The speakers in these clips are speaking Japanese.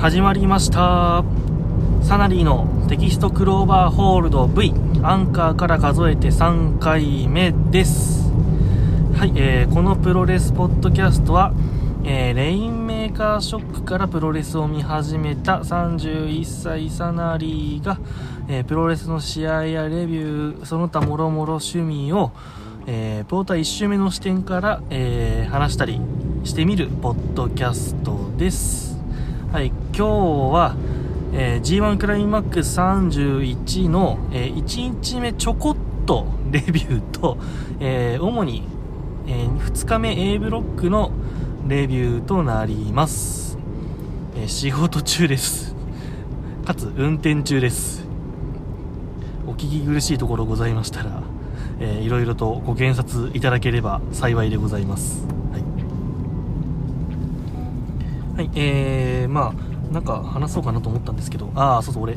始まりました。サナリーのテキサスクローバーホールド V アンカーから数えて3回目です。はい、えー、このプロレスポッドキャストは、えー、レインメーカーショックからプロレスを見始めた31歳サナリーが、えー、プロレスの試合やレビューその他もろもろ趣味を、えー、ポーター1周目の視点から、え、話したりしてみるポッドキャストです。はい、今日は、えー、G1 クライマックス31の、えー、1日目ちょこっとレビューと、えー、主に、えー、2日目 A ブロックのレビューとなります、えー仕事中です。かつ運転中です。お聞き苦しいところございましたら、えー、いろいろとご検察いただければ幸いでございます。はい。はい、えー、まあ、なんか話そうかなと思ったんですけど、ああ、そうそう、俺、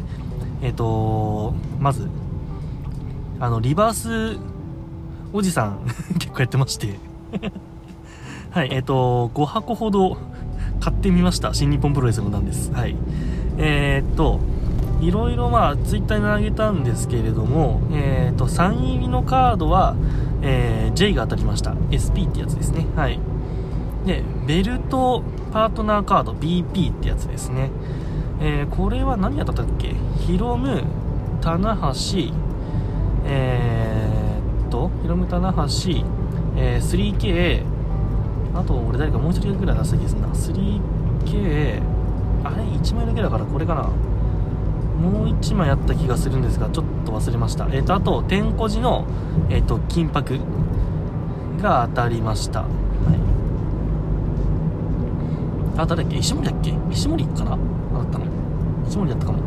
えっ、ー、とまず、あの、リバースおじさん 結構やってまして、はい、えっ、ー、と5箱ほど買ってみました。新日本プロレスのなんです。はい。えっ、と、いろいろまあ、ツイッターにあげたんですけれども、えっ、と、サイン入りのカードは、えー、J が当たりました。SP ってやつですね。はい。で、ベルトパートナーカード BP ってやつですね。えー、これは何やったっけ？ヒロム、棚橋、えー、っと、ヒロム、棚橋、えー、3K、あと俺誰かもう一人ぐらい出した気がするな。3K、あれ ?1 枚だけだからこれかな。もう1枚あった気がするんですが、ちょっと忘れました。えっ、と、あと、天小寺の、えっ、と、金箔が当たりました。あ、誰だっけ？石森だっけ？石森かな？あったの石森だったかも。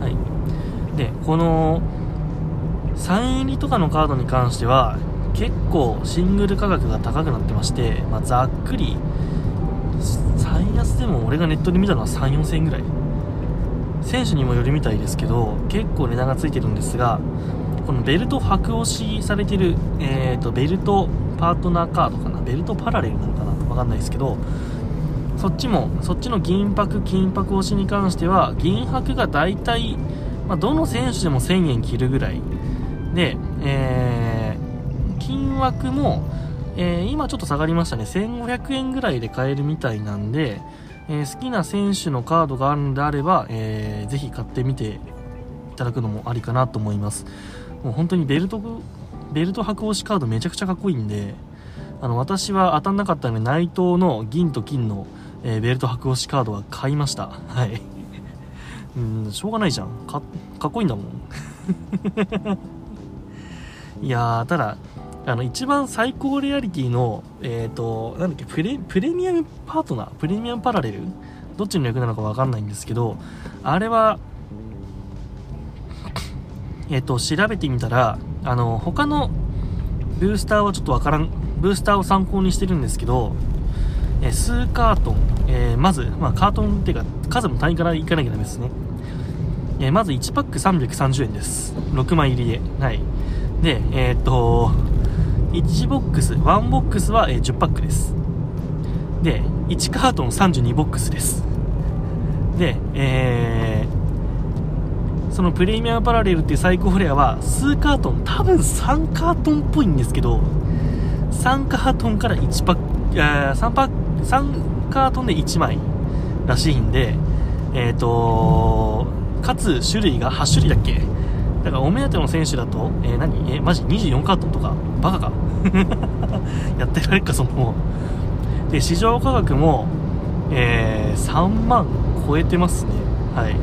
はい。で、この、サイン入りとかのカードに関しては、結構シングル価格が高くなってまして、まあ、ざっくり、最安でも俺がネットで見たのは3、4000円ぐらい。選手にもよるみたいですけど、結構値段がついてるんですが、このベルト白押しされてる、えーと、ベルトパートナーカードかな？ベルトパラレルなのかな？わかんないですけど、そっちも、そっちの銀箔、金箔押しに関しては、銀箔が大体、まあ、どの選手でも1000円切るぐらい。で、えー、金枠も、えー、今ちょっと下がりましたね。1500円ぐらいで買えるみたいなんで、えー、好きな選手のカードがあるのであれば、えー、ぜひ買ってみていただくのもありかなと思います。もう本当にベルト、ベルト白押しカードめちゃくちゃかっこいいんで、あの、私は当たんなかったので、内藤の銀と金の、えー、ベルト白押しカードは買いました。はい。うん、しょうがないじゃん。か、かっこいいんだもん。いやー、ただ、あの、一番最高レアリティの、えっ、ー、と、なんだっけ、プレ、プレミアムパートナー？プレミアムパラレル？どっちの略なのかわかんないんですけど、あれは、えっ、ー、と、調べてみたら、あの、他のブースターはちょっとわからん、ブースターを参考にしてるんですけど、えー、数カートン、え、まず、まあ、カートンっていうか、数も単位からいかなきゃダメですね。え、まず1パック330円です。6枚入りで。はい。で、えー、っと、1ボックス、1ボックスは、え、10パックです。で、1カートン32ボックスです。で、えー、そのプレミアムパラレルっていう最高レアは、数カートン、多分3カートンっぽいんですけど、3カートンから1パック、3パック、3カートンで1枚らしいんで、えっ、ー、とかつ種類が8種類だっけ？だからお目当ての選手だと、えー、何？え、マジ？24カートンとか？バカか？やってられるか、その。で、市場価格も、えー、3万超えてますね。はい。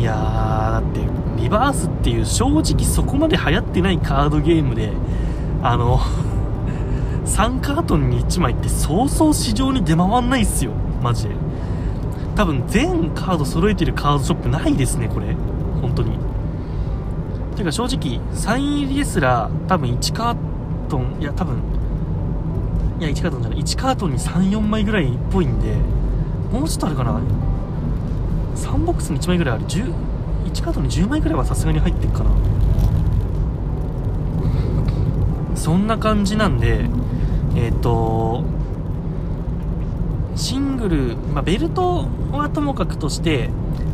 いやー、だって、リバースっていう正直そこまで流行ってないカードゲームで、あの、3カートンに1枚ってそうそう市場に出回んないっすよ。マジで。多分全カード揃えてるカードショップないですね、これ。本当に。ていうか正直、サイン入りですら、多分1カートン、いや多分、いや1カートンじゃない、1カートンに3、4枚ぐらいっぽいんで、もうちょっとあるかな ?3 ボックスに1枚ぐらいある。10、1カートンに10枚ぐらいはさすがに入ってるかな。そんな感じなんで、えっ、ー、と、シングル、まあ、ベルトはともかくとして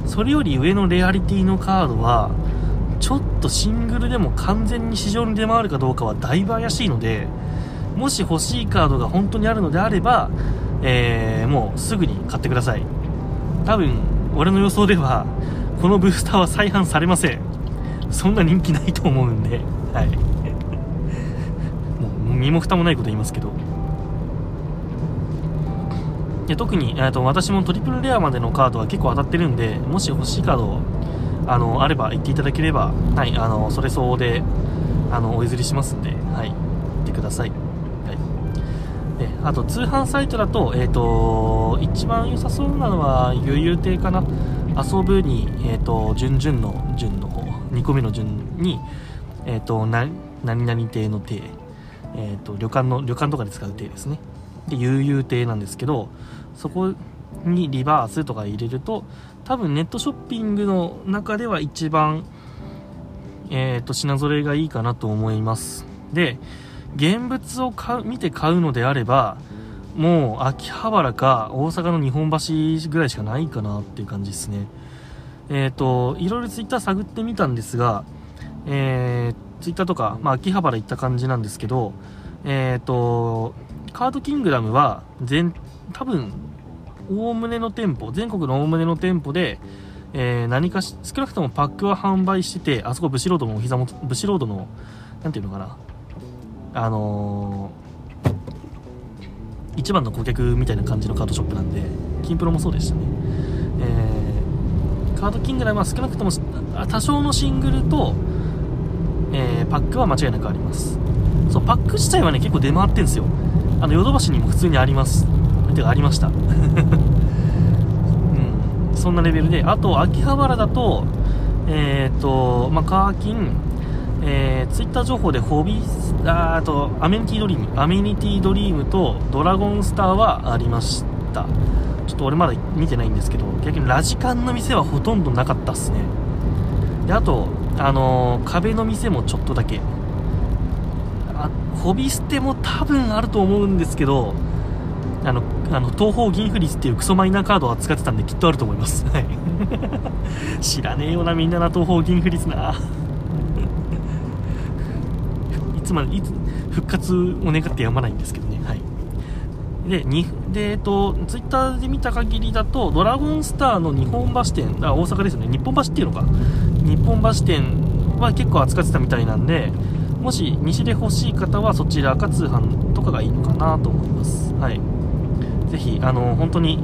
それより上のレアリティのカードはちょっとシングルでも完全に市場に出回るかどうかはだいぶ怪しいのでもし欲しいカードが本当にあるのであれば、えー、もうすぐに買ってください。多分俺の予想ではこのブースターは再販されません。そんな人気ないと思うんで。はい。身も蓋もないこと言いますけど。で特に、と、私もトリプルレアまでのカードは結構当たってるんでもし欲しいカードあのあれば言っていただければ、はい、あのそれ相応であのお譲りしますんで、はい、言ってください、はい、であと通販サイトだと,、えーと、一番良さそうなのは悠々亭かな。遊ぶに、えーと、順々の順の方2個目の順に、えー、とな何々亭の亭、えー、と旅館の旅館とかで使う亭ですね。で悠々亭なんですけどそこにリバースとか入れると多分ネットショッピングの中では一番、えー、と品揃えがいいかなと思います。で現物を買う見て買うのであればもう秋葉原か大阪の日本橋ぐらいしかないかなっていう感じですね。えっ、ー、といろいろツイッター探ってみたんですがえっー、ツイッターとか、まあ、秋葉原行った感じなんですけどえっ、ー、とカードキングダムは全多分おおむねの店舗全国のおおむねの店舗で、えー、何かし少なくともパックは販売しててあそこブシロードのお膝元ブシロードの何ていうのかなあのー、一番の顧客みたいな感じのカードショップなんでキンプロもそうでしたね、えー、カードキングダムは少なくとも多少のシングルと、えー、パックは間違いなくあります。そうパック自体はね結構出回ってるんですよ。あのヨドバシにも普通にあります。てかありました。うん。そんなレベルで。あと秋葉原だとえっ、ー、とまあカーキンえー、ツイッター情報でホビーあとアメニティドリームアメニティドリームとドラゴンスターはありました。ちょっと俺まだ見てないんですけど逆にラジカンの店はほとんどなかったっすね。であとあの、壁の店もちょっとだけ。あホビステも多分あると思うんですけどあのあの東方銀符律っていうクソマイナーカードを扱ってたんできっとあると思います、はい、知らねえよなみんなな東方銀フリスな。いつまでいつ復活を願ってやまないんですけどね。はい。でにでえっとツイッターで見た限りだとドラゴンスターの日本橋店あ大阪ですよね。日本橋っていうのか。日本橋店は結構扱ってたみたいなんでもし西で欲しい方はそちらか通販とかがいいのかなと思います。はい。ぜひあの本当に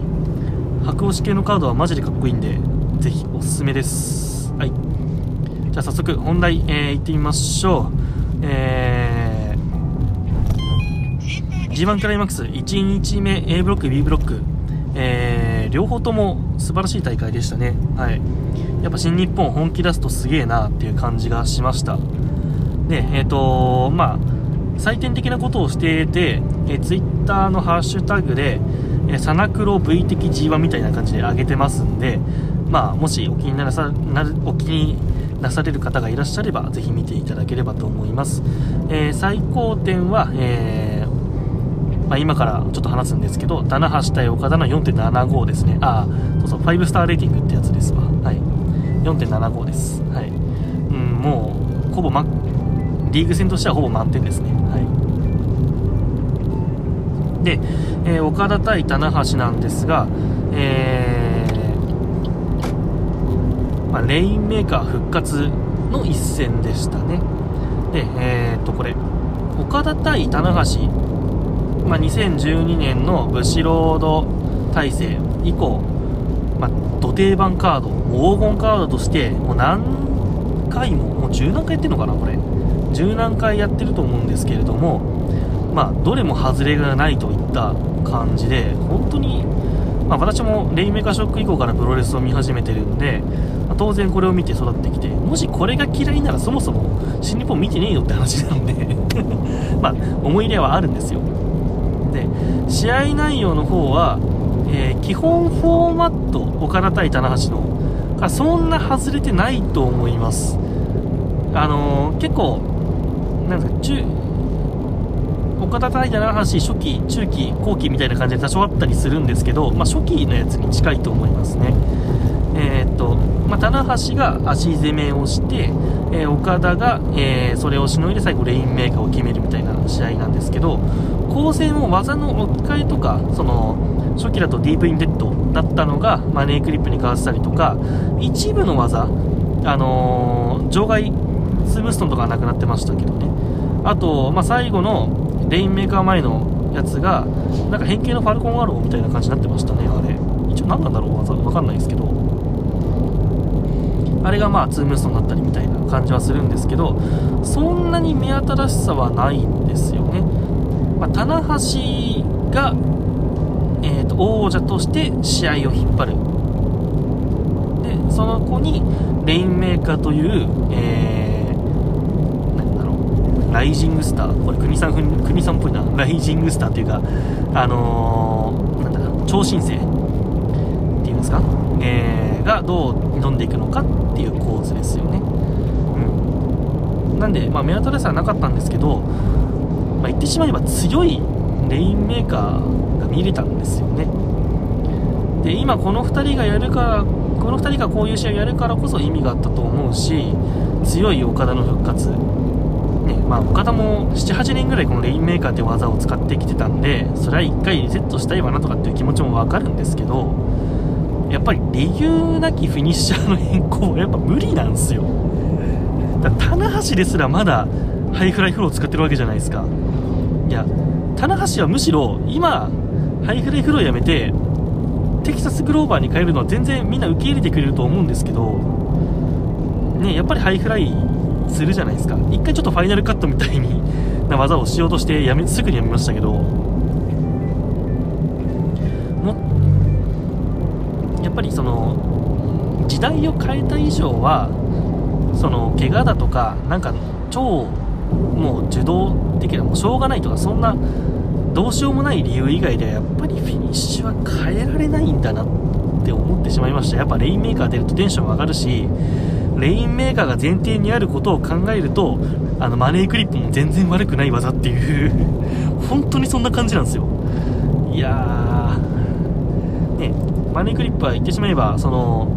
白押し系のカードはマジでかっこいいんでぜひおすすめです。はい。じゃあ早速本題、えー、行ってみましょう。えー、G1 クライマックス1日目 A ブロック B ブロック。えー、両方とも素晴らしい大会でしたね。はい。やっぱ新日本本気出すとすげえなっていう感じがしましたで、えっ、ー、とまあ、採点的なことをしていて、えー、ツイッターのハッシュタグで、えー、サナクロ V 的 G1 みたいな感じで上げてますんで、まあ、もしお気になさなるお気になされる方がいらっしゃれば、ぜひ見ていただければと思います。えー、最高点は、えー、まあ、今からちょっと話すんですけど、棚橋対岡田の4.75ですね。ああ、そうそう、5スターレーティングってやつですわ。4.75です。はい。うん、もう、ほぼマリーグ戦としてはほぼ満点ですね。はい、で、えー、岡田対棚橋なんですが、えー、まあ、レインメーカー復活の一戦でしたね。で、えー、っと、これ、岡田対棚橋、まあ、2012年のブシロード体制以降、まあ、土定番カード、黄金カードとして、もう何回も、もう10何回やってるのかな、これ。十何回やってると思うんですけれども、まあ、どれも外れがないといった感じで、本当に、まあ、私もレイメカショック以降からプロレスを見始めてるんで、まあ、当然これを見て育ってきて、もしこれが嫌いならそもそも新日本見てねえよって話なんで まあ、思い入れはあるんですよ。で、試合内容の方は、えー、基本フォーマット、岡田対棚橋の、そんな外れてないと思います。あのー、結構なんか中岡田対棚橋初期中期後期みたいな感じで多少あったりするんですけど、まあ、初期のやつに近いと思いますねえー、っと、まあ、棚橋が足攻めをして、えー、岡田が、えー、それをしのいで最後レインメーカーを決めるみたいな試合なんですけど構成も技の置き換えとかその初期だとディープインデッドだったのがマネークリップに変わったりとか一部の技、あのー、場外スムーストンとかはなくなってましたけどね。あと、まあ、最後のレインメーカー前のやつがなんか変形のファルコンアローみたいな感じになってましたねあれ。一応何なんだろう技わかんないですけど。あれがまあツームーストンだったりみたいな感じはするんですけどそんなに目新しさはないんですよね、まあ、棚橋が、えーと、王者として試合を引っ張る。でその子にレインメーカーという、えー、なんだろう。ライジングスター。これ国さん国さんっぽいな。ライジングスターっていうかあのー、なんだ超新星。っていうんですか、えー、がどう挑んでいくのかっていう構図ですよね、うん、なんで、まあ、目新しさはなかったんですけど、まあ、言ってしまえば強いレインメーカー見れたんですよね。で今この2人がやるからこの2人がこういう試合をやるからこそ意味があったと思うし強い岡田の復活。ねまあ、岡田も78年ぐらいこのレインメーカーって技を使ってきてたんでそれは1回リセットしたいわなとかっていう気持ちも分かるんですけどやっぱり理由なきフィニッシャーの変更はやっぱ無理なんですよ。だ棚橋ですらまだハイフライフローを使ってるわけじゃないですか。いや棚橋はむしろ今ハイフライフローやめてテキサスクローバーに変えるのは全然みんな受け入れてくれると思うんですけどねやっぱりハイフライするじゃないですか。一回ちょっとファイナルカットみたいにな技をしようとしてやめすぐにやめましたけど。もやっぱりその時代を変えた以上はその怪我だとかなんか超もう受動的なもうしょうがないとかそんなどうしようもない理由以外ではやっぱりフィニッシュは変えられないんだなって思ってしまいました。やっぱレインメーカー出るとテンション上がるしレインメーカーが前提にあることを考えるとあのマネークリップも全然悪くない技っていう 本当にそんな感じなんですよ。いやーねマネークリップは言ってしまえばその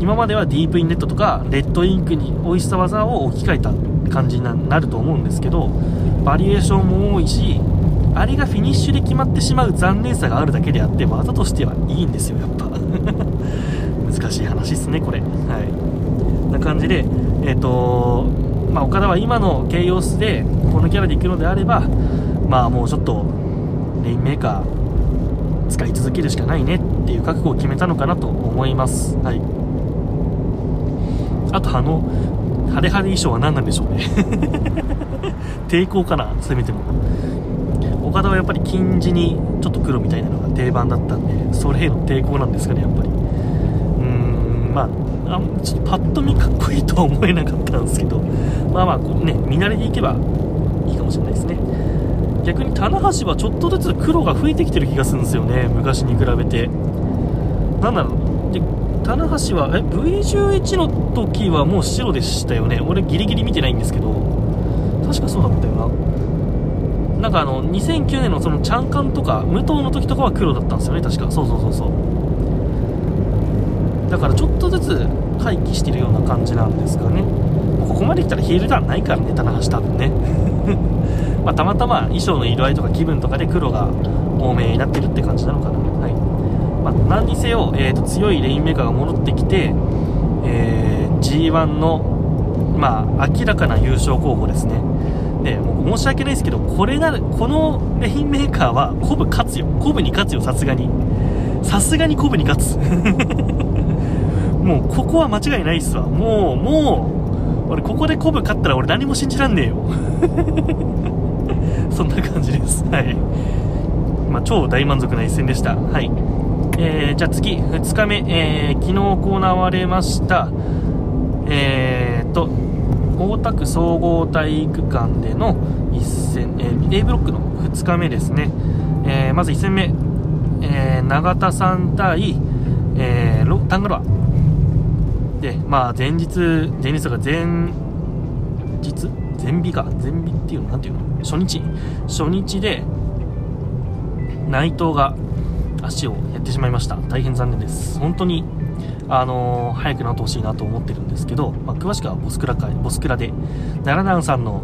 今まではディープインネットとかレッドインクに美味しさ技を置き換えた。感じになると思うんですけどバリエーションも多いしあれがフィニッシュで決まってしまう残念さがあるだけであって技としてはいいんですよやっぱ 難しい話っすねこれはいな感じでえっ、ー、とまあ、岡田は今の形容詞でこのキャラで行くのであればまあもうちょっとレインメーカー使い続けるしかないねっていう覚悟を決めたのかなと思います。はい。あと、あの、派手派手衣装は何なんでしょうね 抵抗かなせめても。岡田はやっぱり金地にちょっと黒みたいなのが定番だったんで、それへの抵抗なんですかね、やっぱり。うーん、まあ、あちょっとパッと見かっこいいとは思えなかったんですけど、まあまあ、こうね、見慣れていけばいいかもしれないですね。逆に棚橋はちょっとずつ黒が増えてきてる気がするんですよね昔に比べてなんだろう棚橋はえ V11 の時はもう白でしたよね？俺ギリギリ見てないんですけど。確かそうだったよな。なんかあの2009年のそのチャンカンとか武藤の時とかは黒だったんですよね確か。そうそうそうそう。だからちょっとずつ回帰してるような感じなんですかね。ここまで来たらヒール弾ないからね棚橋多分ね。まあ、たまたま衣装の色合いとか気分とかで黒が多めになってるって感じなのかな、まあ、何にせよ、えーと、強いレインメーカーが戻ってきて、えー、G1 の、まあ、明らかな優勝候補ですねでもう申し訳ないですけどこれなるこのレインメーカーはコブ勝つよコブに勝つよさすがにさすがにコブに勝つ もうここは間違いないっすわもうもう俺ここでコブ勝ったら俺何も信じらんねえよ そんな感じです。はい。まあ、超大満足な一戦でした。はい。えー、じゃあ次、2日目、えー、昨日行われました、えーと、大田区総合体育館での一戦、えー、A ブロックの2日目ですね。えー、まず1戦目、えー、永田さん対、えー、タンガロア。で、まあ、前日、前日とか前日？前日か。前日っていうのなんていうの？初日。初日で内藤が足をやってしまいました。大変残念です。本当にあのー、早くなってほしいなと思ってるんですけど、まあ、詳しくはボスクラ会ボスクラで奈良南さんの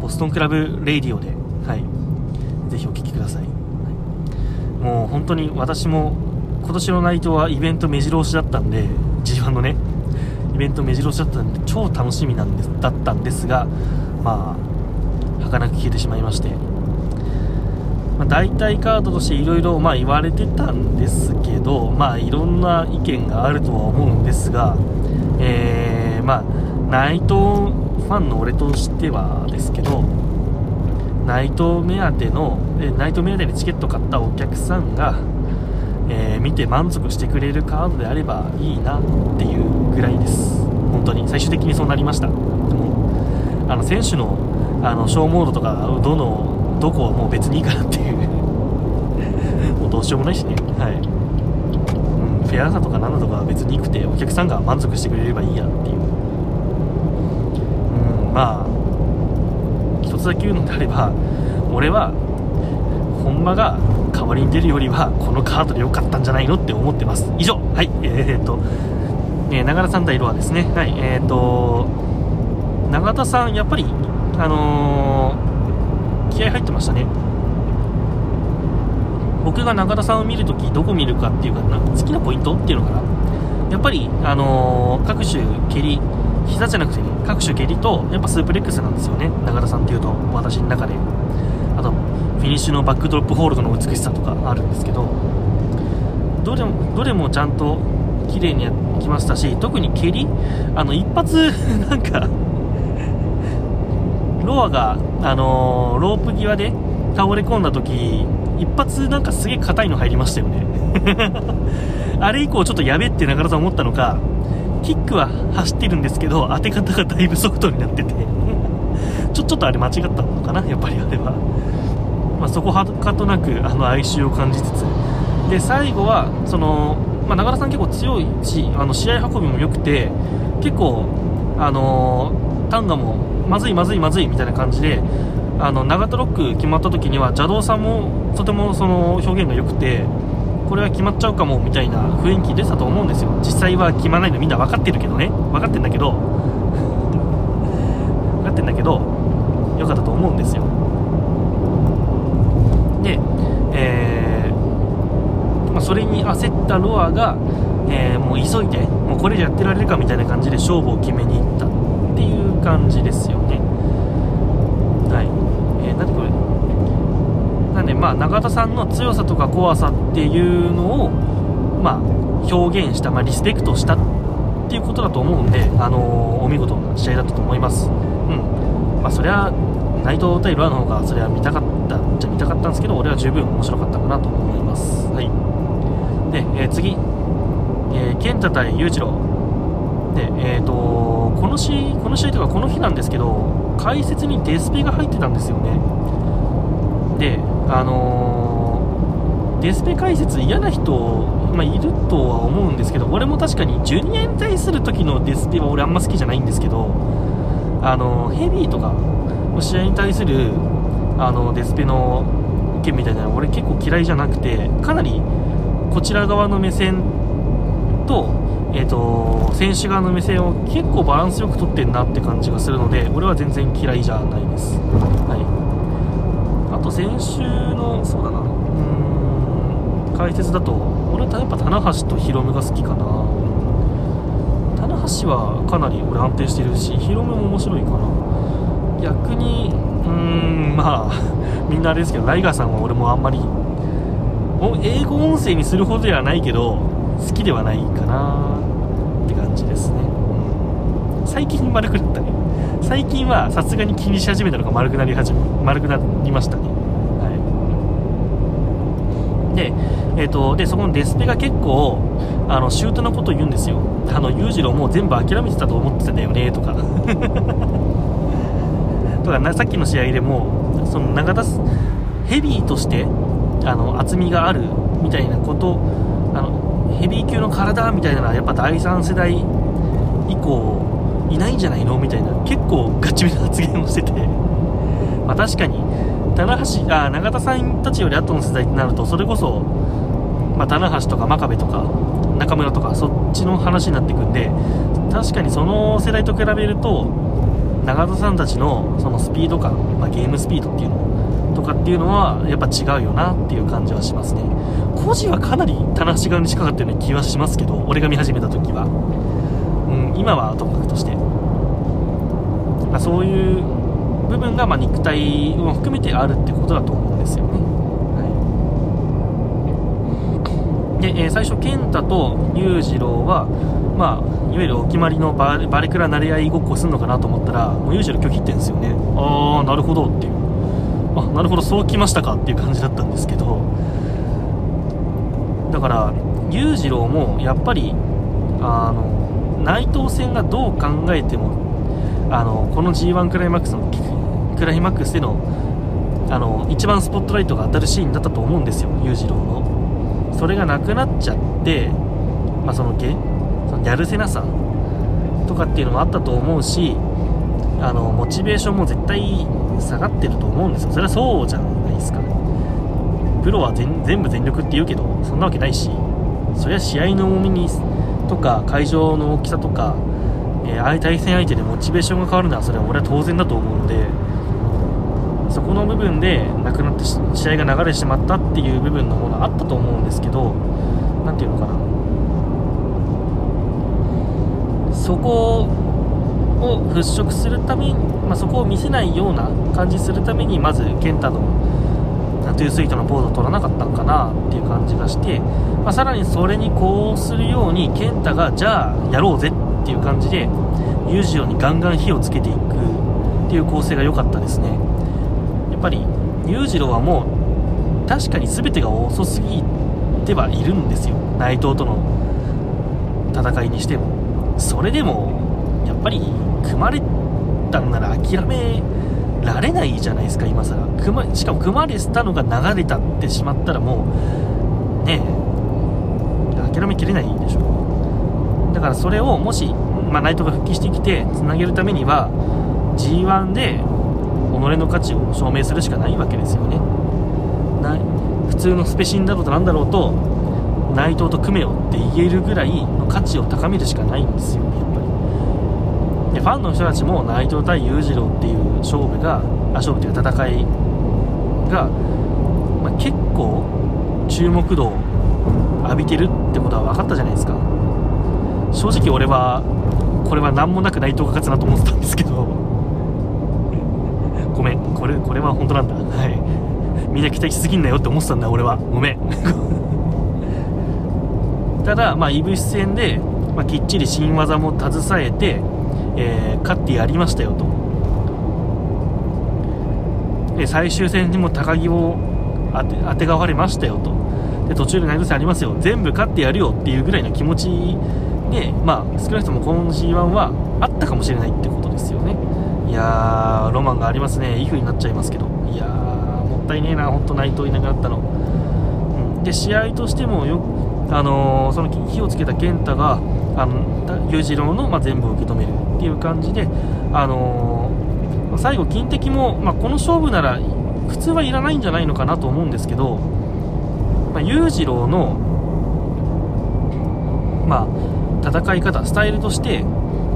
ボストンクラブレイディオで、はい、ぜひお聴きください、はい、もう本当に私も今年の内藤はイベント目白押しだったんで G1 のねイベント目白押しだったんで超楽しみなんですだったんですがまあ儚く消えてしまいまして。まあ、代替カードとしていろいろ言われてたんですけど、まあ、いろんな意見があるとは思うんですが、えー、まあ、内藤ファンの俺としてはですけど内藤目当ての内藤目当てでチケット買ったお客さんが、えー、見て満足してくれるカードであればいいなっていうぐらいです。本当に。最終的にそうなりました。あの選手のあのショーモードとかどのどこはもう別にいいかなっていう。もうどうしようもないしね。はい、うん、フェアさとか何だとかは別にいくてお客さんが満足してくれればいいやっていう。うんまあ一つだけ言うのであれば俺は本間が代わりに出るよりはこのカードで良かったんじゃないのって思ってます。以上。はい。えー、っと、えー、長田さん対ロアですね。はい。えー、っと永田さんやっぱりあのー気合入ってましたね。僕が中田さんを見るときどこ見るかっていうかな。好きなポイントっていうのかな。やっぱり、あのー、各種蹴り膝じゃなくてね各種蹴りとやっぱスープレックスなんですよね。中田さんっていうと私の中で。あとフィニッシュのバックドロップホールドの美しさとかあるんですけど。どれもどれもちゃんと綺麗にやってきましたし特に蹴りあの一発 なんかロアが、あのー、ロープ際で倒れ込んだ時一発なんかすげえ硬いの入りましたよね。あれ以降ちょっとやべって中田さん思ったのかキックは走ってるんですけど当て方がだいぶソフトになってて。ちょちょっとあれ間違ったのかなやっぱりあれは、まあ、そこはかとなくあの哀愁を感じつつ。で最後はその、まあ、中田さん結構強いしあの試合運びも良くて結構あのー、タンガもまずいまずいまずいみたいな感じであの長田ロック決まった時には邪道さんもとてもその表現が良くてこれは決まっちゃうかもみたいな雰囲気出たと思うんですよ。実際は決まらないのみんな分かってるけどね。分かってんだけど。分かってんだけど良かったと思うんですよ。で、えーまあ、それに焦ったロアが、えー、もう急いでもうこれでやってられるかみたいな感じで勝負を決めに行ったっていう感じですよねはいえー、なんでこれなんでまあ永田さんの強さとか怖さっていうのをまあ表現した、まあ、リスペクトしたっていうことだと思うんで、あのー、お見事な試合だったと思います。うん。まあそりゃ内藤対ロアの方がそれは見たかったじゃ見たかったんですけど俺は十分面白かったかなと思います。はい。で、えー、次、えー、健太対裕次郎。で、えーと、この試この試合というかこの日なんですけど解説にデスペが入ってたんですよね。あのー、デスペ解説嫌な人、まあ、いるとは思うんですけど俺も確かにジュニアに対する時のデスペは俺あんま好きじゃないんですけどあのヘビーとか試合に対するあのデスペの意見みたいなの俺結構嫌いじゃなくてかなりこちら側の目線とえーと、選手側の目線を結構バランスよくとってんなって感じがするので俺は全然嫌いじゃないです、はい、と先週のそうだな。うん。解説だと俺はやっぱ棚橋とヒロムが好きかな。棚橋はかなり俺安定してるしヒロムも面白いかな逆にうーんまあ みんなあれですけどライガーさんは俺もあんまり英語音声にするほどではないけど好きではないかな。って感じですね、うん、最近丸くなったね。最近はさすがに気にし始めたのが丸くなり始め丸くなりましたねはいでえっ、ー、とでそこのデスペが結構あのシュートのこと言うんですよ。あの裕次郎もう全部諦めてたと思ってたんだよねとか。とかなさっきの試合でもその長田ヘビーとしてあの厚みがあるみたいなことあのヘビー級の体みたいなのはやっぱ第3世代以降いないんじゃないの？みたいな結構ガチめな発言をしてて。まあ確かに棚橋あ永田さんたちより後の世代になるとそれこそ、まあ、棚橋とか真壁とか中村とかそっちの話になってくんで確かにその世代と比べると永田さんたちのそのスピード感、まあ、ゲームスピードっていうのとかっていうのはやっぱ違うよなっていう感じはしますね。個人はかなり棚橋側に近かったような気はしますけど俺が見始めた時は、うん、今はともかくとして、まあ、そういう部分がま肉体を含めてあるってことだと思うんですよね、はい、で、えー、最初健太と裕次郎はまあいわゆるお決まりのバレバレクラ慣れ合いごっこするのかなと思ったらもう裕次郎拒否ってんですよね。ああなるほどっていう。あなるほどそうきましたかっていう感じだったんですけど。だから裕次郎もやっぱりあの内藤戦がどう考えてもあのこの G1 クライマックスのクライマックスでのあの一番スポットライトが当たるシーンだったと思うんですよ裕次郎の。それがなくなっちゃって、まあ、そのゲそのやるせなさとかっていうのもあったと思うしあのモチベーションも絶対下がってると思うんですよ。それはそうじゃないですか。プロは全部全力って言うけどそんなわけないしそりゃ試合の重みにとか会場の大きさとか、えー、対戦相手でモチベーションが変わるのはそれは俺は当然だと思うのでそこの部分でなくなって試合が流れてしまったっていう部分のものあったと思うんですけど何ていうのかな。そこを払拭するために、まあ、そこを見せないような感じするためにまず健太のタトゥースイートのポーズを取らなかったのかなっていう感じがして、まあ、さらにそれにこうするように健太がじゃあやろうぜっていう感じで裕次郎にガンガン火をつけていくっていう構成が良かったですね。ぱり裕次郎はもう確かに全てが遅すぎてはいるんですよ。内藤との戦いにしても。それでもやっぱり組まれたんなら諦められないじゃないですか今更。組ましかも組まれたのが流れたってしまったらもうねえ諦めきれないでしょだからそれをもし、まあ、ナイトが復帰してきてつなげるためには G1 での価値を証明するしかないわけですよね。ない普通のスペシンだろうとなんだろうと内藤と組めよって言えるぐらいの価値を高めるしかないんですよねでファンの人たちも内藤対裕次郎っていう勝負があ勝負という戦いが、まあ、結構注目度を浴びてるってことは分かったじゃないですか。正直俺はこれは何もなく内藤が勝つなと思ってたんですけど。ごめん。これこれは本当なんだ。はい。みんな期待しすぎんなよって思ってたんだ俺は。ごめん。ただまあいぶし戦で、まあ、きっちり新技も携えてえー、勝ってやりましたよと。で最終戦にも高木を当て当てがわれましたよと。で途中で投げせありますよ。全部勝ってやるよっていうぐらいの気持ちで、まあ、少なくともこの G1 はあったかもしれないってことですよね。いやーロマンがありますね。いい風になっちゃいますけど。いやーもったいねえな。本当内藤いなくなったの、うん、で試合としてもよあのー、その火をつけた健太があの裕次郎の、まあ、全部を受け止めるっていう感じで、あのー、最後、金敵も、まあ、この勝負なら普通はいらないんじゃないのかなと思うんですけど、ま、裕次郎の、まあ、戦い方、スタイルとして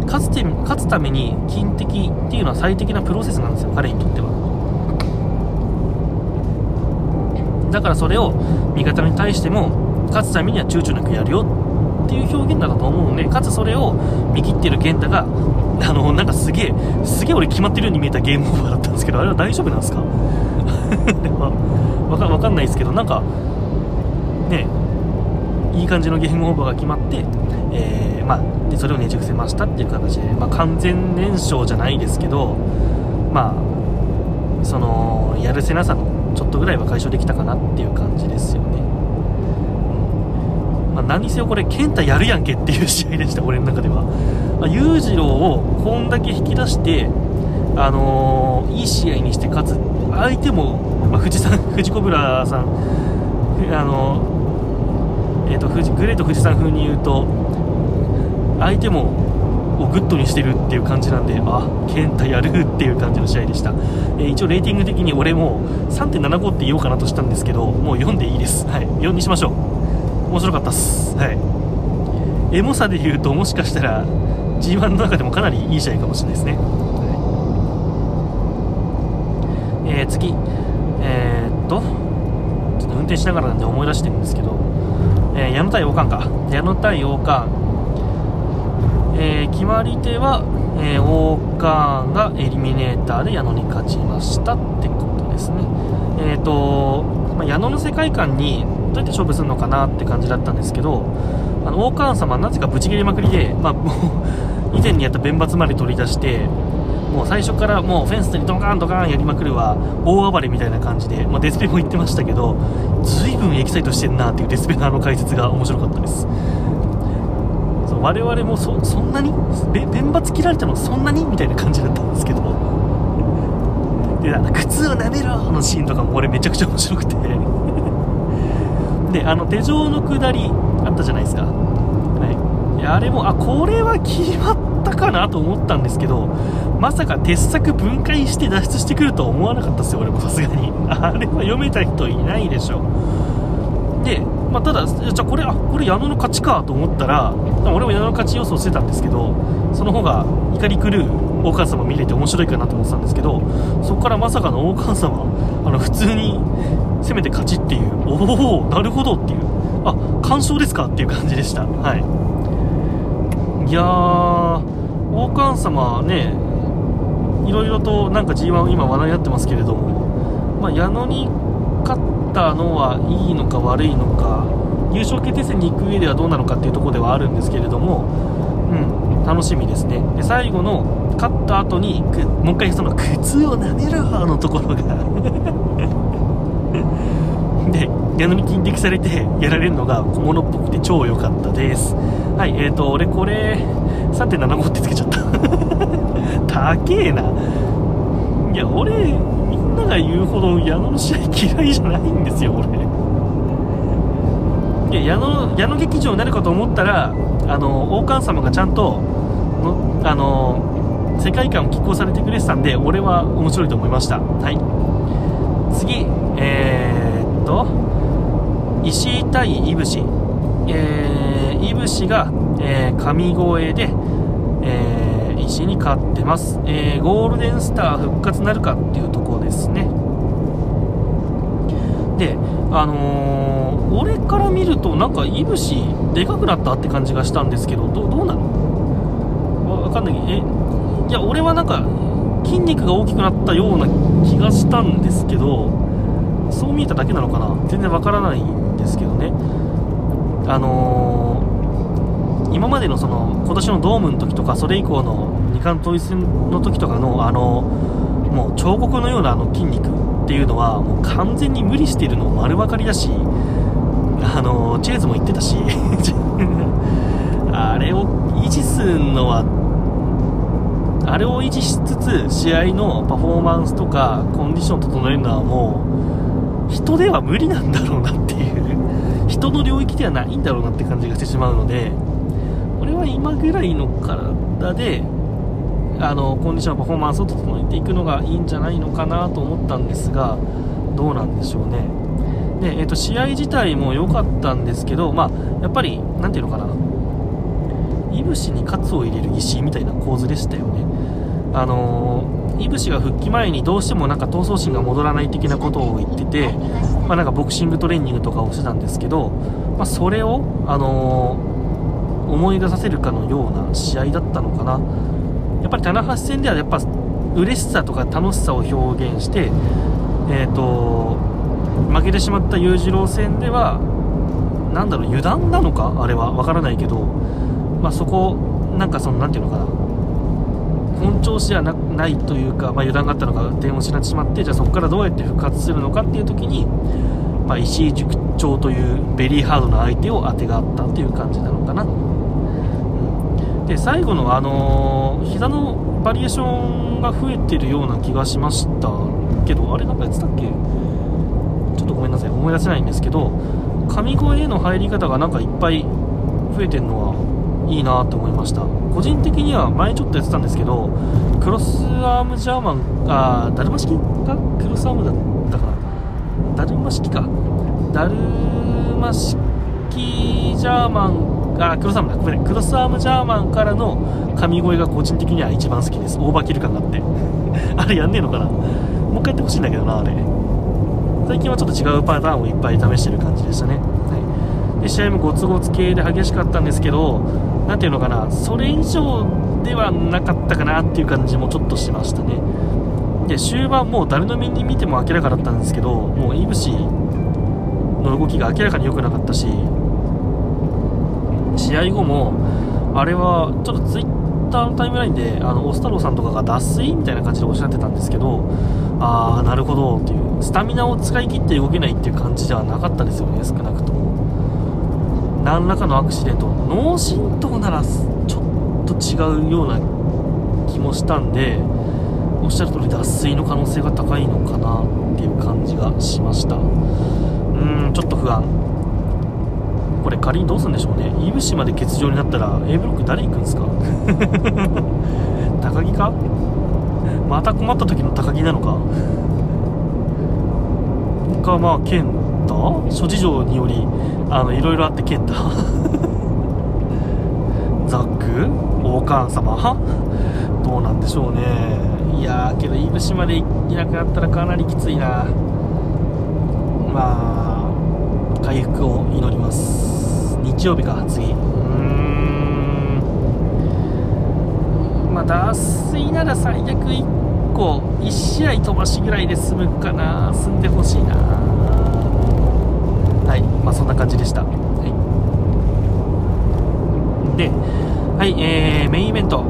勝つて勝つために金敵っていうのは最適なプロセスなんですよ、彼にとっては。だからそれを味方に対しても勝つためには躊躇なくやるよっていう表現だと思うのでかつそれを見切ってる健太があのなんかすげえすげえ俺決まってるように見えたゲームオーバーだったんですけどあれは大丈夫なんですか わかわかんないですけどなんかねえいい感じのゲームオーバーが決まって、えー、まあ、でそれをねじ伏せましたっていう形で、まあ、完全燃焼じゃないですけどまあそのやるせなさのちょっとぐらいは解消できたかなっていう感じですよね。まあ、何せよこれ健太やるやんけっていう試合でした俺の中では、ま、裕次郎をこんだけ引き出してあのー、いい試合にして勝つ。相手も、まあ、藤さん藤子ブラさんあのー、えーと、とグレート富士山風に言うと相手もをグッドにしてるっていう感じなんであ健太やるっていう感じの試合でした、えー、一応レーティング的に俺も3.75って言おうかなとしたんですけどもう4でいいです、はい、4にしましょう。面白かったっす。はい。エモさで言うともしかしたら G1 の中でもかなりいい試合かもしれないですね、はい、えー、次。えー、っとちょっと運転しながらなんで思い出してるんですけど、えー、矢野対王冠か矢野対王冠えー、決まり手は、えー、オーカーンがエリミネーターで矢野に勝ちましたってことですね。えっ、ー、と、まあ、矢野の世界観にどうやって勝負するのかなって感じだったんですけど、あの、オーカーン様なぜかブチ切れまくりで、まあ、以前にやった弁抜まで取り出して、もう最初からもうフェンスにドカンドカンやりまくるは大暴れみたいな感じで、まあ、デスペも言ってましたけど、随分エキサイトしてんなっていうデスペのあの解説が面白かったです。そう我々もそそんなに弁抜切られたのそんなにみたいな感じだったんですけど。であの靴を舐めろのシーンとかも俺めちゃくちゃ面白くて。であの手錠の下りあったじゃないですか、はい、いやあれもあこれは決まったかなと思ったんですけどまさか鉄柵分解して脱出してくるとは思わなかったですよ俺もさすがに。あれは読めた人いないでしょ。でまあ、ただ、じゃあこれ、あこれ矢野の勝ちかと思ったら、俺も矢野の勝ち予想してたんですけど、その方が怒り狂う大川様見れて面白いかなと思ってたんですけど、そこからまさかの大川様、あの普通に攻めて勝ちっていう、おお、なるほどっていう、あ完勝ですかっていう感じでした。はい。いやー、大川様ね、いろいろとなんか G1 今話題になってますけれども、まあ、矢野に勝ったのはいいのか悪いのか優勝決定戦に行く上ではどうなのかっていうところではあるんですけれども、うん、楽しみですね。で最後の勝った後にもう一回その靴を舐めろのところが で矢野に筋力されてやられるのが小物っぽくて超良かったです。はいえーと俺これ3.75ってつけちゃった 高えないや俺みんなが言うほど矢野の試合嫌いじゃないんですよ、俺。いや矢野矢野劇場になるかと思ったら、あの王冠様がちゃんとのあの世界観を拮抗されてくれてたんで、俺は面白いと思いました。はい、次、えー、っと、石井対いぶし、えー、いぶしが、えー、神越で、えー石に勝ってます、えー、ゴールデンスター復活なるかっていうところですね。であのー、俺から見るとなんかいぶしでかくなったって感じがしたんですけどどどうなのわかんない。えいや俺はなんか筋肉が大きくなったような気がしたんですけどそう見えただけなのかな？全然わからないんですけどね。あのー、今までのその今年のドームの時とかそれ以降の二冠統一戦の時とかのあのもう彫刻のようなあの筋肉っていうのはもう完全に無理しているの丸分かりだしあのチェーズも言ってたしあれを維持するのはあれを維持しつつ試合のパフォーマンスとかコンディション整えるのはもう人では無理なんだろうなっていう人の領域ではないんだろうなって感じがしてしまうので俺は今ぐらいの体であのコンディションパフォーマンスを整えていくのがいいんじゃないのかなと思ったんですがどうなんでしょうね。で、えーと、試合自体も良かったんですけど、まあ、やっぱり何ていうのかな。いぶしにカツを入れる石みたいな構図でしたよね。あのいぶしが復帰前にどうしてもなんか闘争心が戻らない的なことを言ってて、まあ、なんかボクシングトレーニングとかをしてたんですけど、まあ、それを、あの、思い出させるかのような試合だったのかな。やっぱり棚橋戦ではやっぱ嬉しさとか楽しさを表現して、えーと、負けてしまった裕次郎戦では何だろう油断なのか？あれは。分からないけど、まあ、そこなんかその何て言うのかな？本調子じゃないというか、まあ、油断があったのか点を失ってしまってじゃあそこからどうやって復活するのかっていう時に、まあ、石井塾長というベリーハードな相手を当てがったという感じなのかな。で最後のあのー、膝のバリエーションが増えてるような気がしましたけどあれなんかやってたっけ？ちょっとごめんなさい。思い出せないんですけど神声への入り方がなんかいっぱい増えてるのはいいなって思いました。個人的には前ちょっとやってたんですけどクロスアームジャーマンあダルマ式がクロスアームだったかな？ダルマ式か。ダルマ式ジャーマンあクロスアームだ。ごめんね。クロスアームジャーマンからの神声が個人的には一番好きです。オーバーキル感があって。あれやんねえのかな。もう一回やってほしいんだけどなあれ。最近はちょっと違うパターンをいっぱい試してる感じでしたね、はい、で試合もゴツゴツ系で激しかったんですけど何ていうのかな。それ以上ではなかったかなっていう感じもちょっとしましたね。で終盤もう誰の目に見ても明らかだったんですけどもういぶしの動きが明らかに良くなかったし試合後もあれはちょっとツイッターのタイムラインであのオスタローさんとかが脱水みたいな感じでおっしゃってたんですけどああなるほどっていうスタミナを使い切って動けないっていう感じではなかったですよね少なくとも。何らかのアクシデント脳震盪ならちょっと違うような気もしたんでおっしゃる通り脱水の可能性が高いのかなっていう感じがしました。うんちょっと不安。これ仮にどうするんでしょうね。いぶしまで欠場になったら A ブロック誰行くんですか？高木か？また困った時の高木なのか？かまあ健太諸事情によりあのいろいろあって健太 ザック？王冠様？どうなんでしょうね。いやけどいぶしまでいなくなったらかなりきついな。まあ回復を祈ります。日曜日か次。うーん。まあ脱水なら最悪1個1試合飛ばしぐらいで済むかな。済んでほしいな。はい。まあそんな感じでした。はい。ではいえー、メインイベント。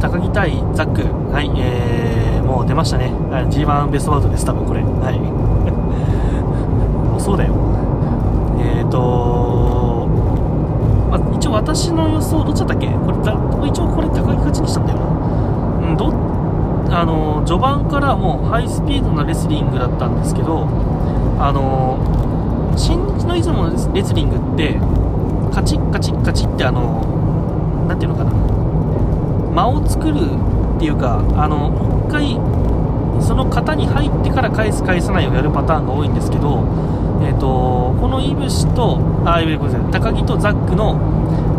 高木対ザック。はいえー、もう出ましたね。G1 ベストバウトです多分これ。はい。もうそうだよ。えっ、ー、と、応私の予想どっちだったっけ？これ一応これ高木勝ちにしたんだよな。うんどあの序盤からもうハイスピードなレスリングだったんですけどあの新日の出雲のレスリングってカチッカチッカチッってあの何ていうのかな。間を作るっていうかあの1回その型に入ってから返す返さないをやるパターンが多いんですけど、えーと、このイブシとあごめんなさい高木とザックの、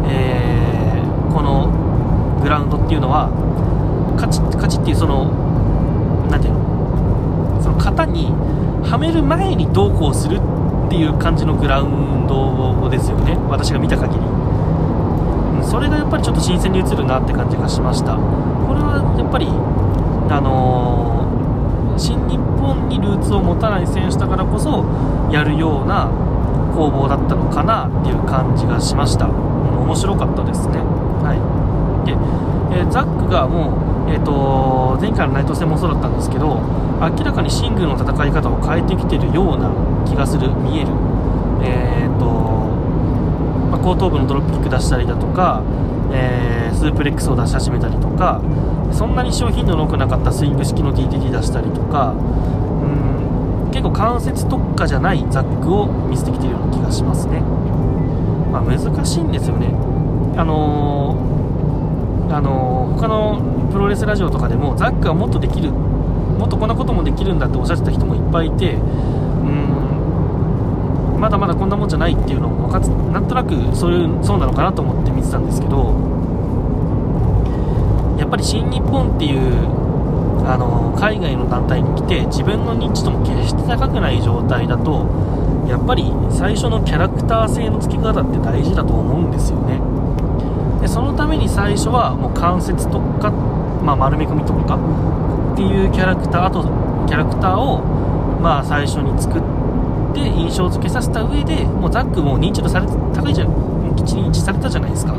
えー、このグラウンドっていうのはカチッカチッっていうその何ていうのその型にはめる前にどうこうするっていう感じのグラウンドですよね。私が見た限り。それがやっぱりちょっと新鮮に映るなって感じがしました。これはやっぱりあのー、新日本にルーツを持たない選手だからこそやるような攻防だったのかなっていう感じがしました、面白かったですね。はい。で、えー、ザックがもう、えーと、前回の内藤戦もそうだったんですけど明らかにシングルの戦い方を変えてきてるような気がする見える。えっ、ー、とまあ、後頭部のドロップキック出したりだとか、えー、スープレックスを出し始めたりとかそんなに商品の多くなかったスイング式の DDT 出したりとかうん結構関節特化じゃないザックを見せてきてるような気がしますね、まあ、難しいんですよね。あのー、あのー、他のプロレスラジオとかでもザックはもっとできるもっとこんなこともできるんだっておっしゃってた人もいっぱいいてうんまだまだこんなもんじゃないっていうのも分かなんとなくそういうそうなのかなと思って見てたんですけどやっぱり新日本っていうあの海外の団体に来て自分の認知度も決して高くない状態だとやっぱり最初のキャラクター性の付け方って大事だと思うんですよね。でそのために最初はもう関節特化、まあ、丸め込みとかっていうキャラクターあとキャラクターをまあ最初に作って印象付けさせた上でもうザックも認知度され高いじゃん。きちり認知されたじゃないですか。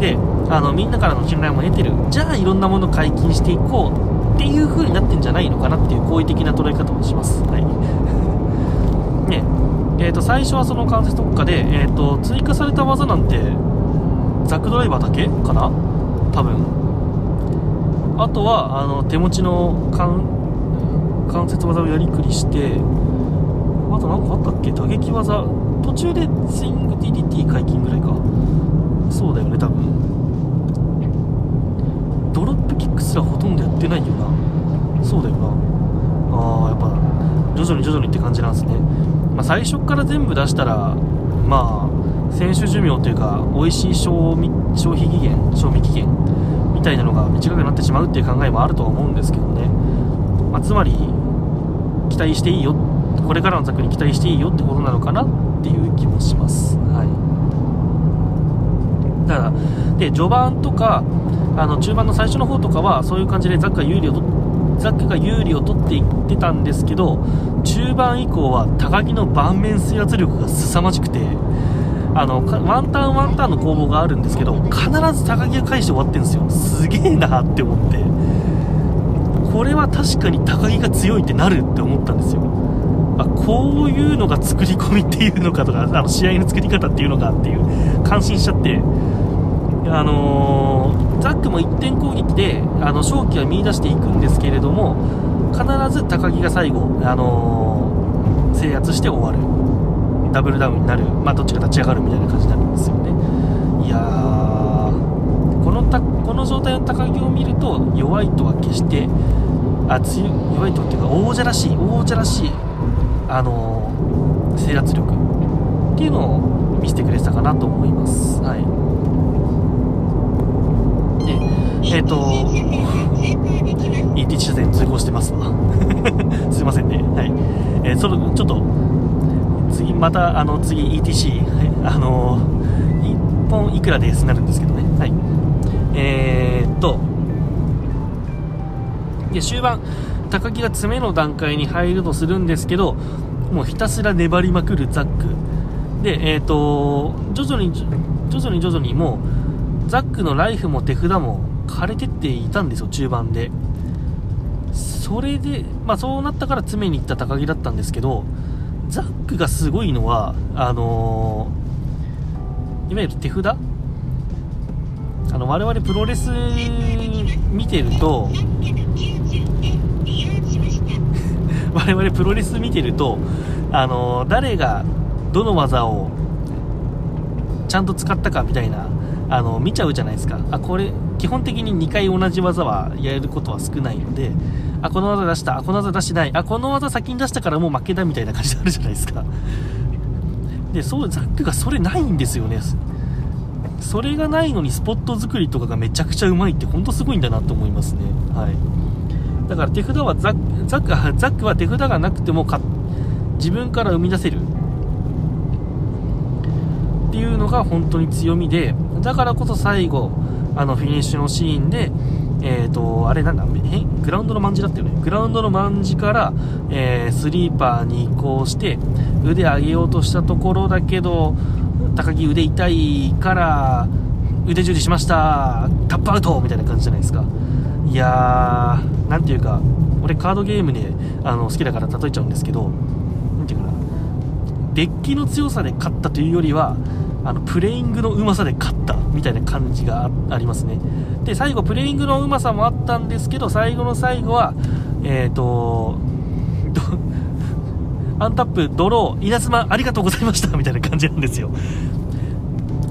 であのみんなからの信頼も得てる。じゃあいろんなもの解禁していこうっていう風になってんじゃないのかなっていう好意的な捉え方をします。はい。えーと、最初はその関節特化で、えーと、追加された技なんてザクドライバーだけかな？多分。あとはあの手持ちの関節技をやりくりしてあと何かあったっけ？打撃技。途中でスイング DDT 解禁ぐらいか。そうだよね多分。ドロップキックすらほとんどやってないよな。そうだよな。ああやっぱ徐々に徐々にって感じなんですね、まあ、最初から全部出したらまあ選手寿命というか美味しい賞味消費期限賞味期限みたいなのが短くなってしまうっていう考えもあるとは思うんですけどね、まあ、つまり期待していいよこれからのザクに期待していいよってことなのかなっていう気もします。はい。だからで序盤とかあの中盤の最初の方とかはそういう感じでザックが有利をザックが有利を取っていってたんですけど中盤以降は高木の盤面制圧力が凄まじくてあのワンターンワンターンの攻防があるんですけど必ず高木が返して終わってるんですよ。すげえなって思って。これは確かに高木が強いってなるって思ったんですよ。あこういうのが作り込みっていうのかとかあの試合の作り方っていうのかっていう感心しちゃって。あのー、ザックも1点攻撃であの勝機は見出していくんですけれども必ず高木が最後、あのー、制圧して終わる。ダブルダウンになる、まあ、どっちが立ち上がるみたいな感じになるんですよね。いやこのたこの状態の高木を見ると弱いとは決してあ強い弱いとっていうか王者らしい王者らしい、あのー、制圧力っていうのを見せてくれてたかなと思います。はい。えっ、ー、と ET 車線通行してますわ。すいませんね。はい。えー、そのちょっと次またあの次 ETC、はい、あの1本いくらですになるんですけどね。はい。えー、っとで終盤高木が詰めの段階に入るとするんですけどもうひたすら粘りまくるザック。でえー、っと徐々に徐々に徐々にもうザックのライフも手札も枯れてっていたんですよ、中盤で。それで、まあそうなったから詰めに行った高木だったんですけど、ザックがすごいのは、あのー、いわゆる手札？あの、我々プロレス見てると、我々プロレス見てると、あのー、誰がどの技をちゃんと使ったかみたいなあの見ちゃうじゃないですかあこれ基本的に2回同じ技はやることは少ないのであこの技出したあこの技出してないあこの技先に出したからもう負けだみたいな感じになるじゃないですか。でそうザックがそれないんですよね。それがないのにスポット作りとかがめちゃくちゃうまいって本当すごいんだなと思いますね。はい。だから手札はザックザックは手札がなくてもか自分から生み出せる。っていうのが本当に強みでだからこそ最後あのフィニッシュのシーンでえーと、あれなんだグラウンドのンジだったよね。グラウンドのンジから、えー、スリーパーに移行して腕上げようとしたところだけど高木腕痛いから腕十字しました。タップアウト!みたいな感じじゃないですか。いやーなんていうか俺カードゲームであの好きだから例えちゃうんですけどなんていうかな。デッキの強さで勝ったというよりはあのプレイングのうまさで勝った。みたいな感じがありますね。で最後プレイングのうまさもあったんですけど最後の最後はえっ、ー、とアンタップドロー稲妻ありがとうございましたみたいな感じなんですよ。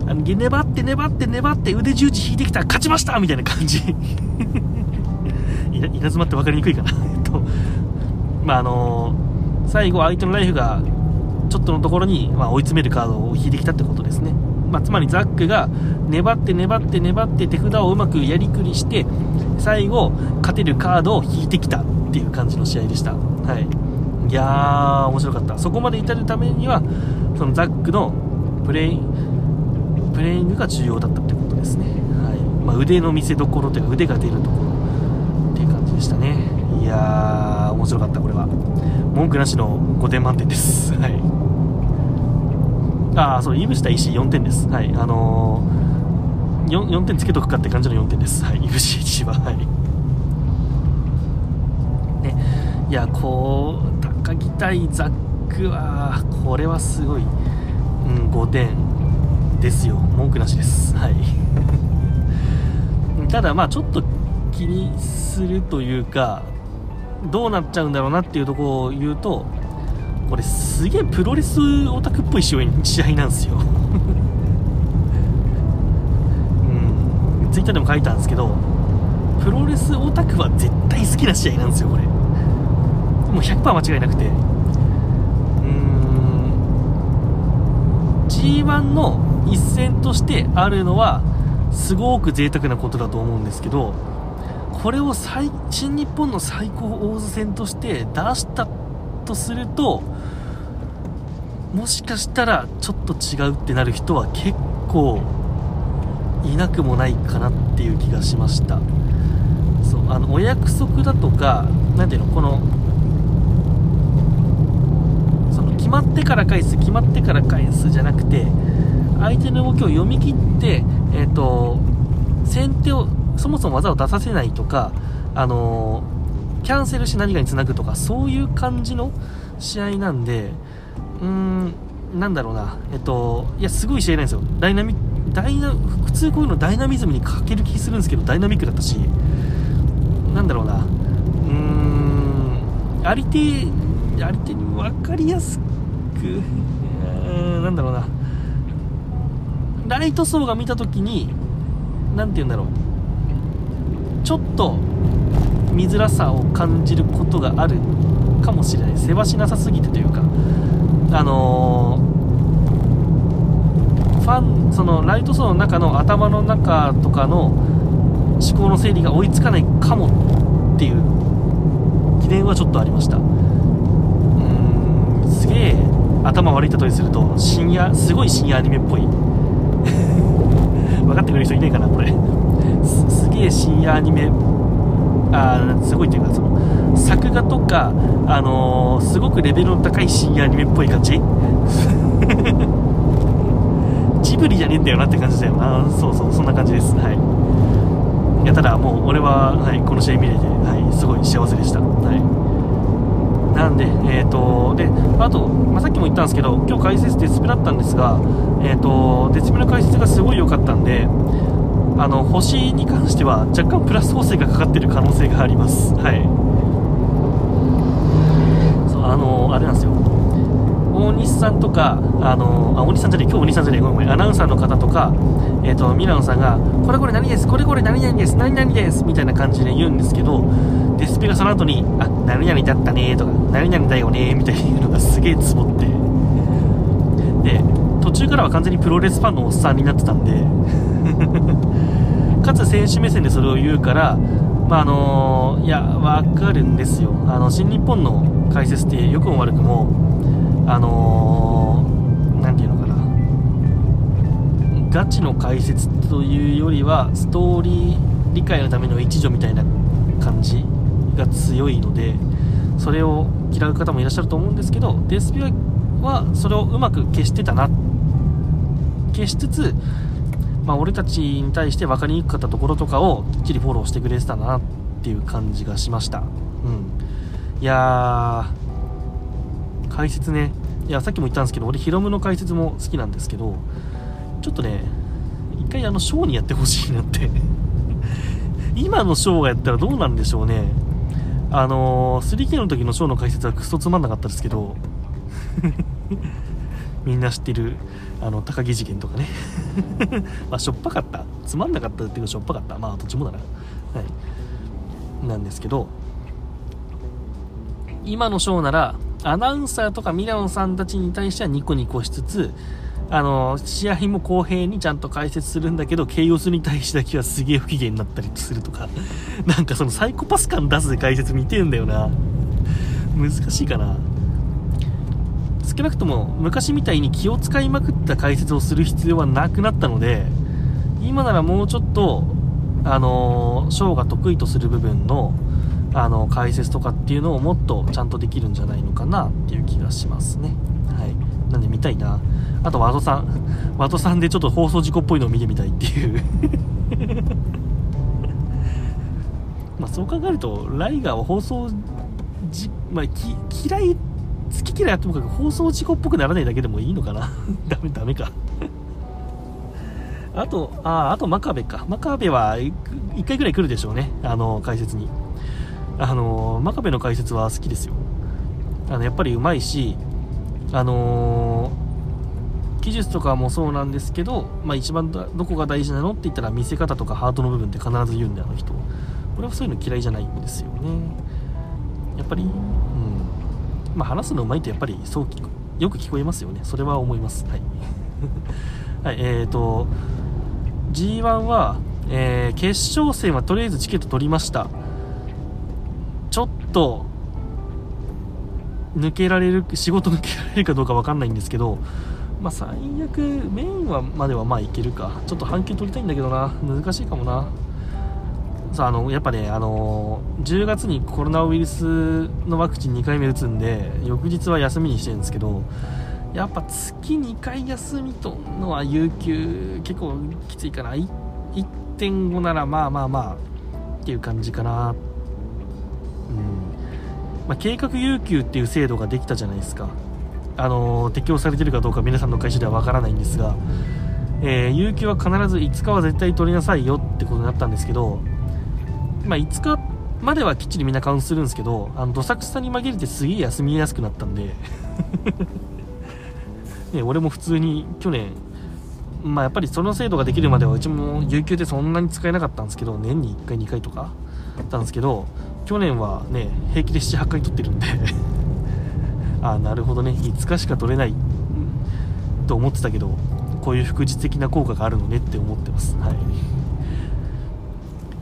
あの粘って粘って粘って腕十字引いてきたら勝ちましたみたいな感じ。稲妻って分かりにくいかな。えっとまああのー、最後相手のライフがちょっとのところに、まあ、追い詰めるカードを引いてきたってことですね、まあ、つまりザックが粘って粘って粘って手札をうまくやりくりして最後勝てるカードを引いてきたっていう感じの試合でした。はい。いやー面白かった。そこまで至るためにはそのザックのプレイプレイングが重要だったってことですね、はい。まあ、腕の見せ所というか腕が出るところっていう感じでしたね。いやー面白かったこれは。文句なしの5点満点です。はい。ああ、そう、いぶした石4点です。はい。あのー、4, 4点つけとくかって感じの4点です。はい。ぶし石は。はい。ね。いや、こう、高木対ザックは、これはすごい、うん、5点ですよ。文句なしです。はい。ただ、まあちょっと気にするというか、どうなっちゃうんだろうなっていうところを言うと、これすげえプロレスオタクっぽい試合なんですよツイッターでも書いたんですけどプロレスオタクは絶対好きな試合なんですよこれ。もう100%間違いなくて。うーん。G1 の一戦としてあるのはすごく贅沢なことだと思うんですけどこれを最新日本の最高大津戦として出したとするともしかしたらちょっと違うってなる人は結構いなくもないかなっていう気がしました。そうあのお約束だとか何ていうのこのその決まってから返す決まってから返すじゃなくて相手の動きを読み切ってえっ、ー、と先手をそもそも技を出させないとかあのキャンセルして何かにつなぐとかそういう感じの試合なんでうーんなんだろうな。えっといやすごい試合なんですよ。ダイナミダイナ普通こういうのダイナミズムに欠ける気するんですけどダイナミックだったしなんだろうな。うーん。ありてありてに分かりやすくなんだろうな。ライト層が見た時に何て言うんだろう。ちょっと見づらさを感じることがあるかもしれない。せわしなさすぎてというか。あのー、ファンそのライト層の中の頭の中とかの思考の整理が追いつかないかもっていう疑念はちょっとありました。うーんすげえ頭悪い例えすると深夜すごい深夜アニメっぽい。分かってくれる人いないかなこれ。すげえ深夜アニメ。あすごいというかその作画とか、あのー、すごくレベルの高い深夜アニメっぽい感じ。ジブリじゃねえんだよなって感じだよな。そうそうそんな感じです。はい。いやただもう俺は、はい、この試合見れて、はい、すごい幸せでした。はい。なんで、えーと、であと、まあ、さっきも言ったんですけど今日解説デスペだったんですが、えーとデスペの解説がすごい良かったんであの星に関しては若干プラス補正がかかっている可能性があります。はい。そうあのあれなんですよ。大西さんとかあのあ大西さんじゃねえ今日大西さんじゃねえごめんごめんアナウンサーの方とかえっ、ー、とミラノさんがこれこれ何ですこれこれ何々です何々ですみたいな感じで言うんですけどデスペがその後にあ何々だったねとか何々だよねみたいなのがすげえツボってで途中からは完全にプロレスファンのおっさんになってたんで かつ選手目線でそれを言うから、まあ、あのいや、わかるんですよ。あの、新日本の解説って良くも悪くも、あのー、ていうのかな、ガチの解説というよりは、ストーリー理解のための一助みたいな感じが強いので、それを嫌う方もいらっしゃると思うんですけど、デスピはそれをうまく消してたな、消しつつ、まあ、俺たちに対して分かりにくかったところとかをきっちりフォローしてくれてたなっていう感じがしました。うん。いやー、解説ね、いや、さっきも言ったんですけど、俺、ヒロムの解説も好きなんですけど、ちょっとね、一回あの、ショーにやってほしいなって。今のショーがやったらどうなんでしょうね。あのー、3K の時のショーの解説はクソつまんなかったですけど みんな知ってるあの高木事件とかね。まあしょっぱかった。つまんなかったっていうかしょっぱかった。まあどっちもだな。はい。なんですけど今のショーならアナウンサーとかミラノさんたちに対してはニコニコしつつあの試合も公平にちゃんと解説するんだけどケイオスに対してだけはすげえ不機嫌になったりするとか。なんかそのサイコパス感出す解説見てんだよな。難しいかな。少なくとも昔みたいに気を使いまくった解説をする必要はなくなったので今ならもうちょっとあのショーが得意とする部分のあの解説とかっていうのをもっとちゃんとできるんじゃないのかなっていう気がしますね。はい。なんで見たいな。あとワトさん。ワトさんでちょっと放送事故っぽいのを見てみたいっていう。まあそう考えるとライガーは放送じ、まあ、き嫌い好き嫌いやってもかく放送事故っぽくならないだけでもいいのかな。ダメダメか。あとああと真壁か。真壁は1回ぐらい来るでしょうね。あの解説に。あの真壁の解説は好きですよ。あのやっぱりうまいしあの技術とかもそうなんですけど、まあ、一番どこが大事なのって言ったら見せ方とかハートの部分って必ず言うんであの人俺はそういうの嫌いじゃないんですよね。やっぱりうん。まあ話すのうまいとやっぱりそうよく聞こえますよね。それは思います。はい、はい、えーと G1 は、えー、決勝戦はとりあえずチケット取りました。と抜けられる仕事抜けられるかどうか分かんないんですけどまあ、最悪メインはまではまあいけるか。ちょっと半球取りたいんだけどな。難しいかもな。さああのやっぱねあの10月にコロナウイルスのワクチン2回目打つんで翌日は休みにしてるんですけどやっぱ月2回休みとのは有給結構きついかな。1.5ならまあまあまあっていう感じかな。うん。まあ、計画有給っていう制度ができたじゃないですか。あの適用されてるかどうか皆さんの会社ではわからないんですが、えー、有給は必ず5日は絶対取りなさいよってことになったんですけど、まあ、5日まではきっちりみんなカウントするんですけどあのどさくさに紛れてすげえ休みやすくなったんで ね、俺も普通に去年まあやっぱりその制度ができるまではうちも有給ってそんなに使えなかったんですけど年に1回2回とかだったんですけど去年はね平気で78回取ってるんで。あなるほどね。5日しか取れない。と思ってたけどこういう副次的な効果があるのねって思ってます。はい。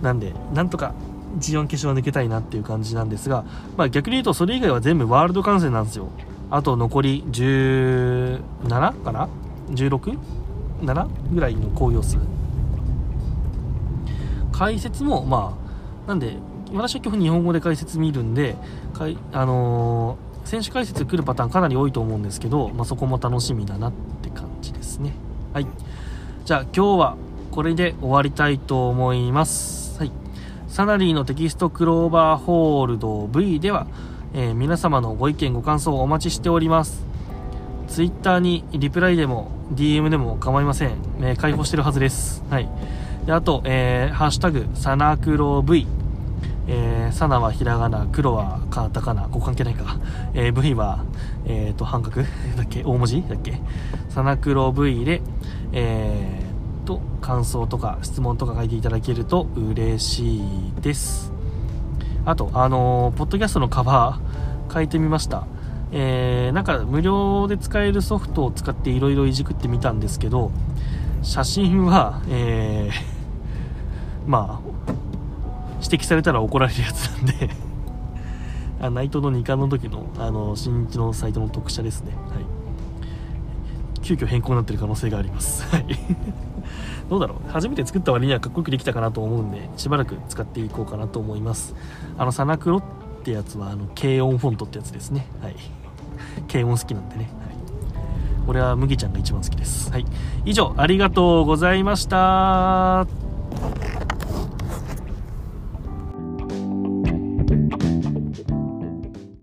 なんでなんとか G1 決勝は抜けたいなっていう感じなんですが、まあ、逆に言うとそれ以外は全部ワールド観戦なんですよ。あと残り17かな？16?7 ぐらいの高揚数。解説もまあなんで私は基本日本語で解説見るんでかいあのー選手解説来るパターンかなり多いと思うんですけど、まあ、そこも楽しみだなって感じですね。はい。じゃあ今日はこれで終わりたいと思います。はい。サナリーのテキストクローバーホールド V では、えー、皆様のご意見ご感想をお待ちしております。Twitter にリプライでも DM でも構いません、えー、開放してるはずです。はい。であと、えー、ハッシュタグサナクロ V えー、サナはひらがな、黒はカタカナ、ここ関係ないか。えー、V は、えっ、ー、と、半角 だっけ？大文字？だっけ？サナクロ V で、えー、と、感想とか質問とか書いていただけると嬉しいです。あと、あのー、ポッドキャストのカバー書いてみました。えー、なんか無料で使えるソフトを使っていろいろいじくってみたんですけど、写真は、えー、まあ、指摘されたら怒られるやつなんで。あナイトの2冠の時のあの新日のサイトの特写ですね。はい。急遽変更になってる可能性があります。はい。どうだろう。初めて作った割にはかっこよくできたかなと思うんでしばらく使っていこうかなと思います。あのサナクロってやつはあの軽音フォントってやつですね。はい。軽音好きなんでね、はい、これは麦ちゃんが一番好きです。はい。以上ありがとうございました。